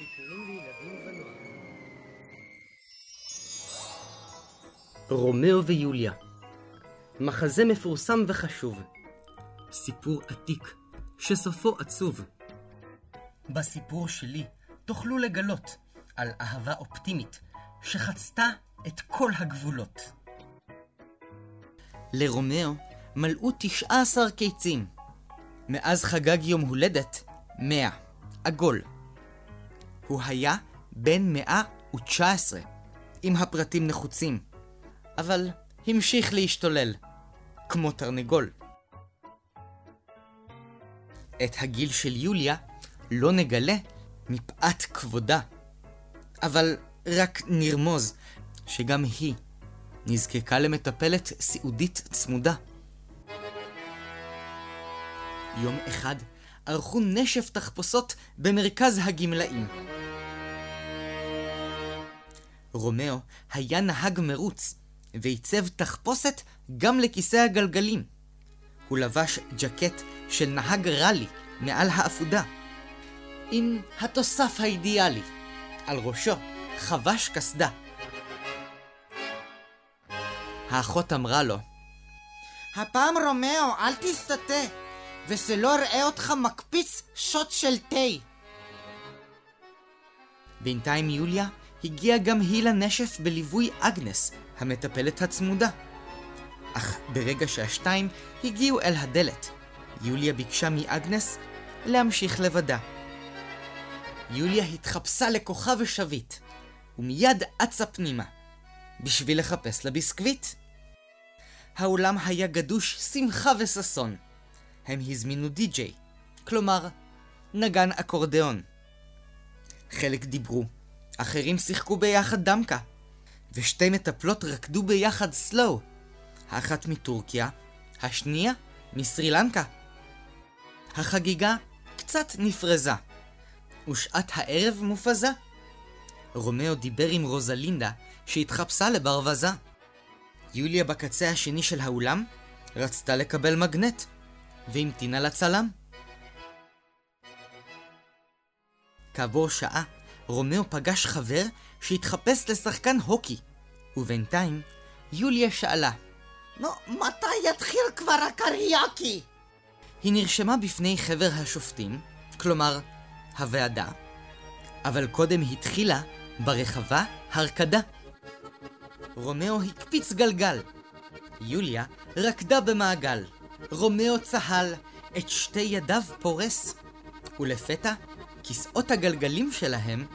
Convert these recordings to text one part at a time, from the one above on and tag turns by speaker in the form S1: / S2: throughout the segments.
S1: סיפורים לילדים ונוער. רומאו ויוליה מחזה מפורסם וחשוב. סיפור עתיק, שסופו עצוב. בסיפור שלי תוכלו לגלות על אהבה אופטימית שחצתה את כל הגבולות.
S2: לרומאו מלאו 19 קיצים. מאז חגג יום הולדת 100, עגול. הוא היה בן 119, אם הפרטים נחוצים, אבל המשיך להשתולל, כמו תרנגול. את הגיל של יוליה לא נגלה מפאת כבודה, אבל רק נרמוז שגם היא נזקקה למטפלת סיעודית צמודה. יום אחד ערכו נשף תחפושות במרכז הגמלאים. רומאו היה נהג מרוץ, ועיצב תחפושת גם לכיסא הגלגלים. הוא לבש ג'קט של נהג ראלי מעל האפודה, עם התוסף האידיאלי. על ראשו חבש קסדה. האחות אמרה לו,
S3: הפעם רומאו, אל תסטה, ושלא אראה אותך מקפיץ שוט של תה.
S2: בינתיים יוליה הגיעה גם היא לנשף בליווי אגנס, המטפלת הצמודה. אך ברגע שהשתיים הגיעו אל הדלת, יוליה ביקשה מאגנס להמשיך לבדה. יוליה התחפשה לכוכב שביט, ומיד אצה פנימה, בשביל לחפש לה ביסקוויט. האולם היה גדוש שמחה וששון. הם הזמינו די-ג'יי, כלומר, נגן אקורדיאון. חלק דיברו, אחרים שיחקו ביחד דמקה, ושתי מטפלות רקדו ביחד סלואו, האחת מטורקיה, השנייה מסרי לנקה. החגיגה קצת נפרזה, ושעת הערב מופזה. רומאו דיבר עם רוזלינדה, שהתחפשה לברווזה. יוליה בקצה השני של האולם רצתה לקבל מגנט, והמתינה לצלם. כעבור שעה, רומאו פגש חבר שהתחפש לשחקן הוקי, ובינתיים יוליה שאלה.
S3: נו, מתי יתחיל כבר הקריוקי?
S2: היא נרשמה בפני חבר השופטים, כלומר, הוועדה, אבל קודם התחילה ברחבה הרקדה. רומאו הקפיץ גלגל. יוליה רקדה במעגל. רומאו צהל, את שתי ידיו פורס, ולפתע כיסאות הגלגלים שלהם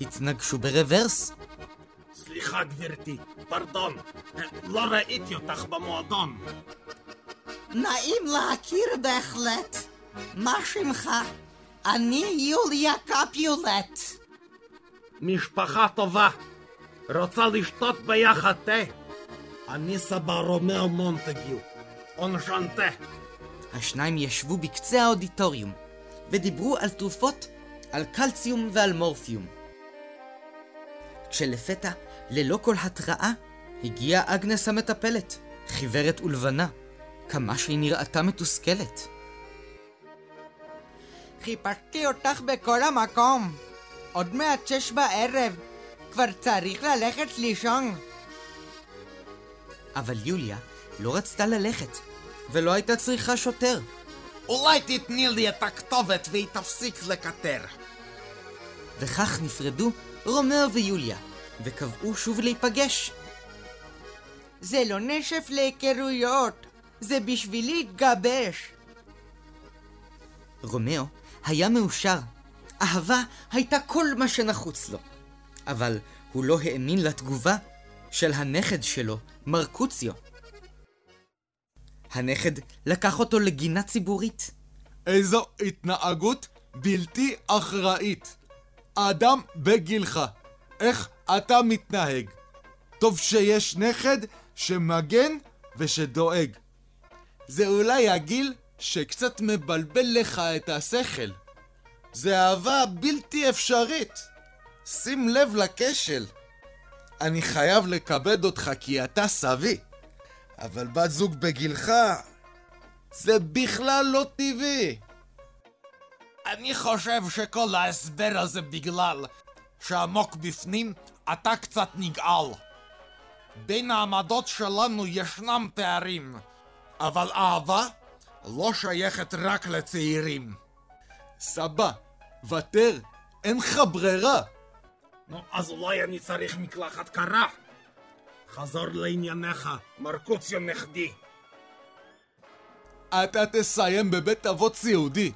S2: התנגשו ברוורס.
S4: סליחה גברתי, pardon, לא ראיתי אותך במועדון.
S3: נעים להכיר בהחלט. מה שמך? אני יוליה קפיולט.
S4: משפחה טובה, רוצה לשתות ביחד תה? אני סבא רומאו מונטגיו, enchanté.
S2: השניים ישבו בקצה האודיטוריום ודיברו על תרופות, על קלציום ועל מורפיום. כשלפתע, ללא כל התראה, הגיעה אגנס המטפלת, חיוורת ולבנה, כמה שהיא נראתה מתוסכלת.
S3: חיפשתי אותך בכל המקום. עוד מעט שש בערב. כבר צריך ללכת לישון.
S2: אבל יוליה לא רצתה ללכת, ולא הייתה צריכה שוטר.
S4: אולי תתני לי את הכתובת והיא תפסיק לקטר.
S2: וכך נפרדו רומאו ויוליה, וקבעו שוב להיפגש.
S3: זה לא נשף להיכרויות, זה בשביל להתגבש.
S2: רומאו היה מאושר. אהבה הייתה כל מה שנחוץ לו. אבל הוא לא האמין לתגובה של הנכד שלו, מרקוציו. הנכד לקח אותו לגינה ציבורית.
S5: איזו התנהגות בלתי אחראית. אדם בגילך, איך אתה מתנהג? טוב שיש נכד שמגן ושדואג. זה אולי הגיל שקצת מבלבל לך את השכל. זה אהבה בלתי אפשרית. שים לב לכשל. אני חייב לכבד אותך כי אתה סבי, אבל בת זוג בגילך זה בכלל לא טבעי.
S4: אני חושב שכל ההסבר הזה בגלל שעמוק בפנים אתה קצת נגעל. בין העמדות שלנו ישנם פערים, אבל אהבה לא שייכת רק לצעירים.
S5: סבא, ותר, אין לך ברירה.
S6: נו, אז אולי אני צריך מקלחת קרה. חזור לענייניך, מרקוציו נכדי.
S5: אתה תסיים בבית אבות סיעודי.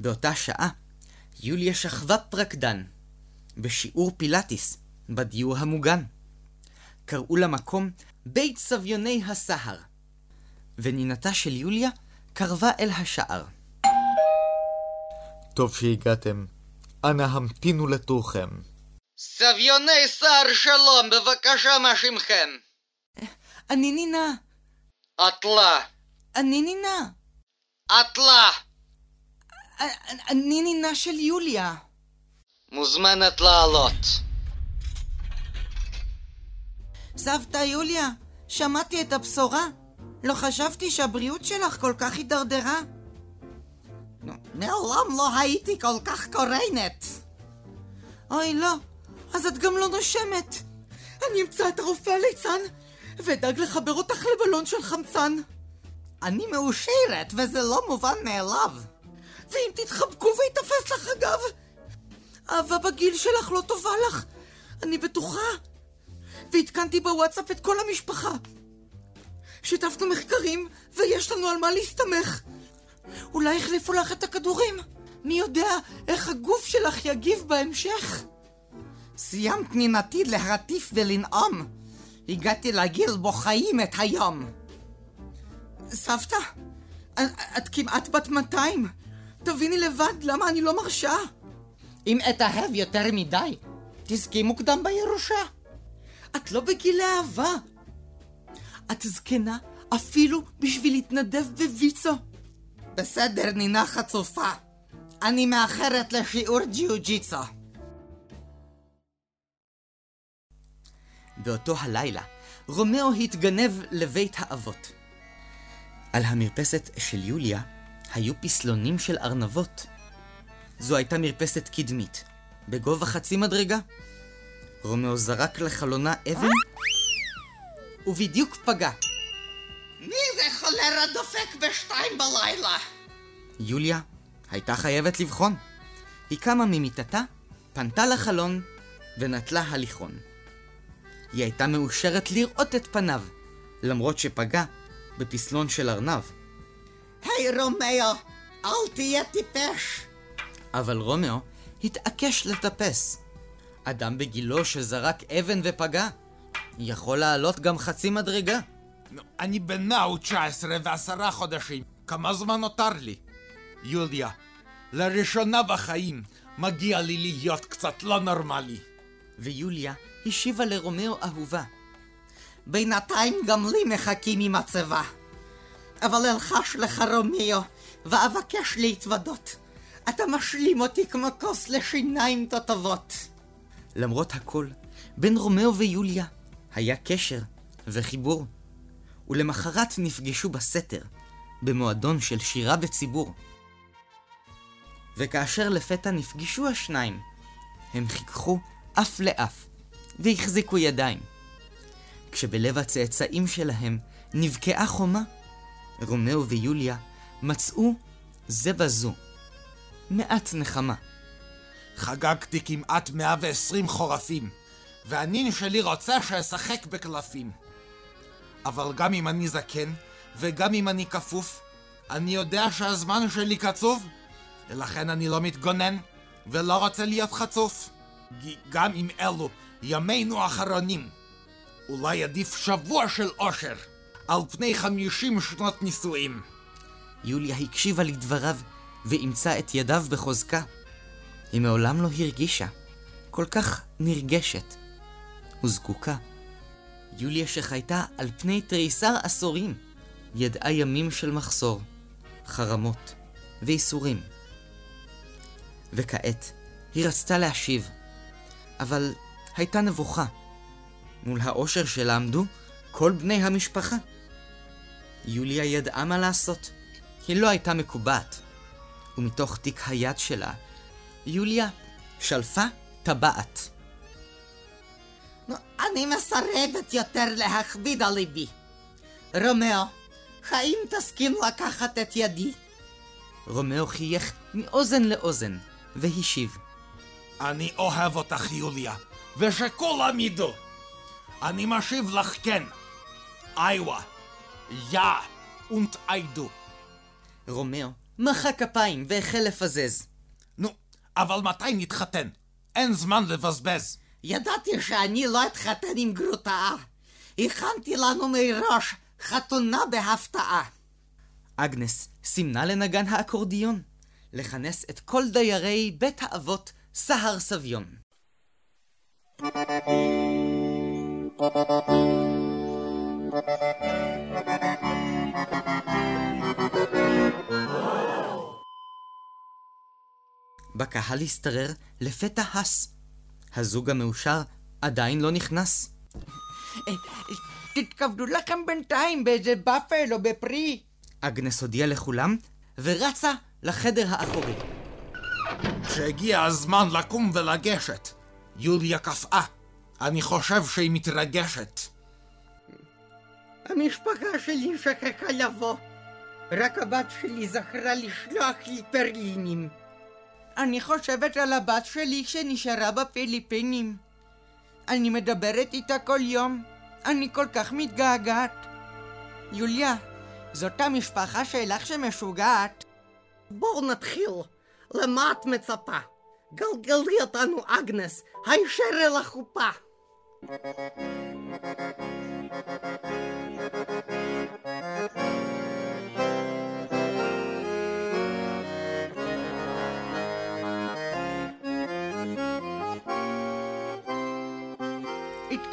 S2: באותה שעה, יוליה שכבה פרקדן, בשיעור פילאטיס, בדיור המוגן. קראו למקום בית סביוני הסהר, ונינתה של יוליה קרבה אל השער.
S5: טוב שהגעתם. אנא המתינו לתורכם.
S2: סביוני סהר שלום, בבקשה מה שמכם? אני נינה. אטלה. אני נינה. אטלה. אני נינה של יוליה. מוזמנת לעלות. סבתא יוליה, שמעתי את הבשורה. לא חשבתי שהבריאות שלך כל כך הידרדרה. מעולם לא הייתי כל כך קורנת. אוי, לא. אז את גם לא נושמת. אני אמצא את הרופא הליצן, ואדאג לחבר אותך לבלון של חמצן. אני מאושרת, וזה לא מובן מאליו. ואם תתחבקו ויתפס לך הגב, אהבה בגיל שלך לא טובה לך, אני בטוחה. ועדכנתי בוואטסאפ את כל המשפחה. שיתפנו מחקרים, ויש לנו על מה להסתמך. אולי החליפו לך את הכדורים? מי יודע איך הגוף שלך יגיב בהמשך? סיימת נינתי להטיף ולנאום. הגעתי לגיל בו חיים את היום. סבתא, את כמעט בת 200. תביני לבד למה אני לא מרשה. אם אתאהב יותר מדי, תזכי מוקדם בירושה. את לא בגיל אהבה. את זקנה אפילו בשביל להתנדב בוויצו. בסדר, נינה חצופה. אני מאחרת לשיעור ג'יוג'יצו. באותו הלילה, רומאו התגנב לבית האבות. על המרפסת של יוליה היו פסלונים של ארנבות. זו הייתה מרפסת קדמית, בגובה חצי מדרגה. רומאו זרק לחלונה אבן, ובדיוק פגע. מי זה חולרה דופק בשתיים בלילה? יוליה הייתה חייבת לבחון. היא קמה ממיטתה, פנתה לחלון, ונטלה הליכון. היא הייתה מאושרת לראות את פניו, למרות שפגע בפסלון של ארנב. היי היי, רומאו, אל תהיה טיפש! אבל רומאו התעקש לטפס. אדם בגילו שזרק אבן ופגע, יכול לעלות גם חצי מדרגה.
S4: אני בן 119 ועשרה חודשים. כמה זמן נותר לי? יוליה, לראשונה בחיים מגיע לי להיות קצת לא נורמלי.
S2: ויוליה השיבה לרומאו אהובה. בינתיים גם לי מחכים עם הצוואה. אבל אלחש לך רומאו, ואבקש להתוודות. אתה משלים אותי כמו כוס לשיניים תותבות. למרות הכל, בין רומאו ויוליה היה קשר וחיבור. ולמחרת נפגשו בסתר, במועדון של שירה בציבור. וכאשר לפתע נפגשו השניים, הם חיככו אף לאף, והחזיקו ידיים. כשבלב הצאצאים שלהם נבקעה חומה, רומאו ויוליה מצאו זה בזו מעט נחמה.
S4: חגגתי כמעט 120 חורפים, והנין שלי רוצה שאשחק בקלפים. אבל גם אם אני זקן, וגם אם אני כפוף, אני יודע שהזמן שלי קצוב, ולכן אני לא מתגונן, ולא רוצה להיות חצוף. גם אם אלו ימינו האחרונים, אולי עדיף שבוע של אושר, על פני חמישים שנות נישואים.
S2: יוליה הקשיבה לדבריו, ואימצה את ידיו בחוזקה. היא מעולם לא הרגישה כל כך נרגשת וזקוקה. יוליה שחייתה על פני תריסר עשורים, ידעה ימים של מחסור, חרמות ואיסורים. וכעת היא רצתה להשיב, אבל הייתה נבוכה. מול האושר שלה עמדו כל בני המשפחה. יוליה ידעה מה לעשות. היא לא הייתה מקובעת. ומתוך תיק היד שלה, יוליה שלפה טבעת.
S3: נו, אני מסרבת יותר להכביד על ליבי. רומאו, האם תסכים לקחת את ידי?
S2: רומאו חייך מאוזן לאוזן, והשיב.
S4: אני אוהב אותך, יוליה, ושכולם ידעו. אני משיב לך כן. איווה, יא, und איידו.
S2: רומאו מחא כפיים והחל לפזז.
S4: נו, אבל מתי נתחתן? אין זמן לבזבז.
S3: ידעתי שאני לא אתחתן עם גרוטאה. הכנתי לנו מראש חתונה בהפתעה.
S2: אגנס סימנה לנגן האקורדיון לכנס את כל דיירי בית האבות סהר סביון. בקהל השתרר לפתע הס. הזוג המאושר עדיין לא נכנס.
S3: תתכבדו לכם בינתיים באיזה באפל או בפרי.
S2: אגנס הודיעה לכולם ורצה לחדר האחורי.
S4: כשהגיע הזמן לקום ולגשת, יוליה קפאה. אני חושב שהיא מתרגשת.
S3: המשפחה שלי שכחה לבוא. רק הבת שלי זכרה לשלוח לי פרלינים. אני חושבת על הבת שלי שנשארה בפיליפינים. אני מדברת איתה כל יום. אני כל כך מתגעגעת. יוליה, זאת המשפחה שלך שמשוגעת. בואו נתחיל. למה את מצפה? גלגלי אותנו, אגנס, הישר אל החופה.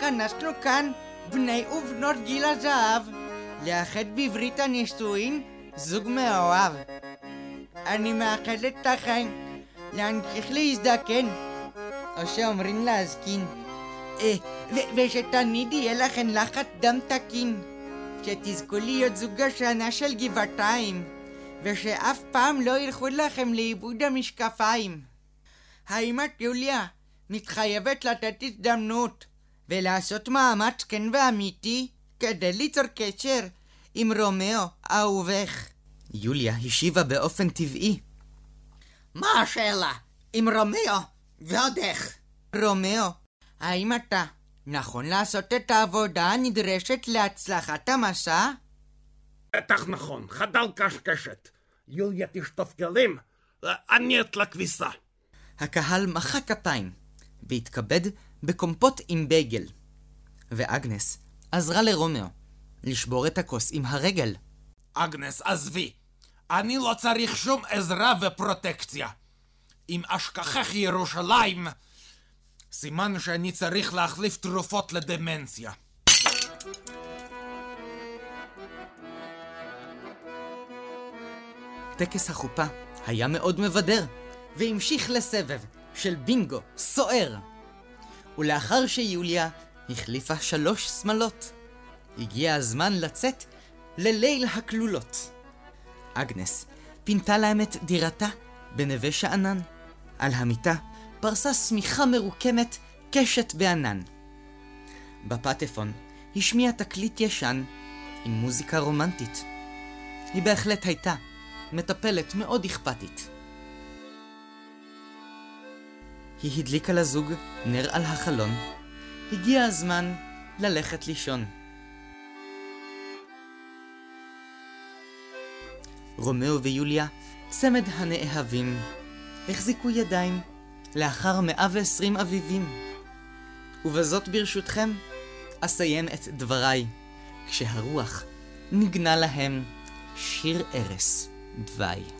S3: התכנסנו כאן, בני ובנות גיל הזהב, לאחד בברית הנישואין זוג מאוהב. אני מאחלת לכם להמשיך להזדקן, או שאומרים להזקין. אה, ושתמיד יהיה לכם לחץ דם תקין. שתזכו להיות זוג השנה של גבעתיים, ושאף פעם לא ילכו לכם לאיבוד המשקפיים. האם את, יוליה, מתחייבת לתת הזדמנות ולעשות מאמץ כן ואמיתי כדי ליצור קשר עם רומאו, אהובך?
S2: יוליה השיבה באופן טבעי.
S3: מה השאלה? עם רומאו? ועוד איך? רומאו, האם אתה נכון לעשות את העבודה הנדרשת להצלחת המסע?
S6: בטח נכון, חדל קשקשת. יוליה תשטוף כלים, אני את לכביסה.
S2: הקהל מחא כפיים, והתכבד בקומפוט עם בייגל. ואגנס עזרה לרומאו לשבור את הכוס עם הרגל.
S4: אגנס, עזבי. אני לא צריך שום עזרה ופרוטקציה. אם אשכחך ירושלים, סימן שאני צריך להחליף תרופות לדמנציה.
S2: טקס החופה היה מאוד מבדר, והמשיך לסבב של בינגו סוער. ולאחר שיוליה החליפה שלוש שמלות, הגיע הזמן לצאת לליל הכלולות. אגנס פינתה להם את דירתה בנווה שאנן. על המיטה פרסה שמיכה מרוקמת קשת בענן. בפטפון השמיע תקליט ישן עם מוזיקה רומנטית. היא בהחלט הייתה מטפלת מאוד אכפתית. היא הדליקה לזוג נר על החלון. הגיע הזמן ללכת לישון. רומאו ויוליה, צמד הנאהבים, החזיקו ידיים לאחר 120 אביבים. ובזאת ברשותכם, אסיים את דבריי, כשהרוח נגנה להם שיר ערש דווי.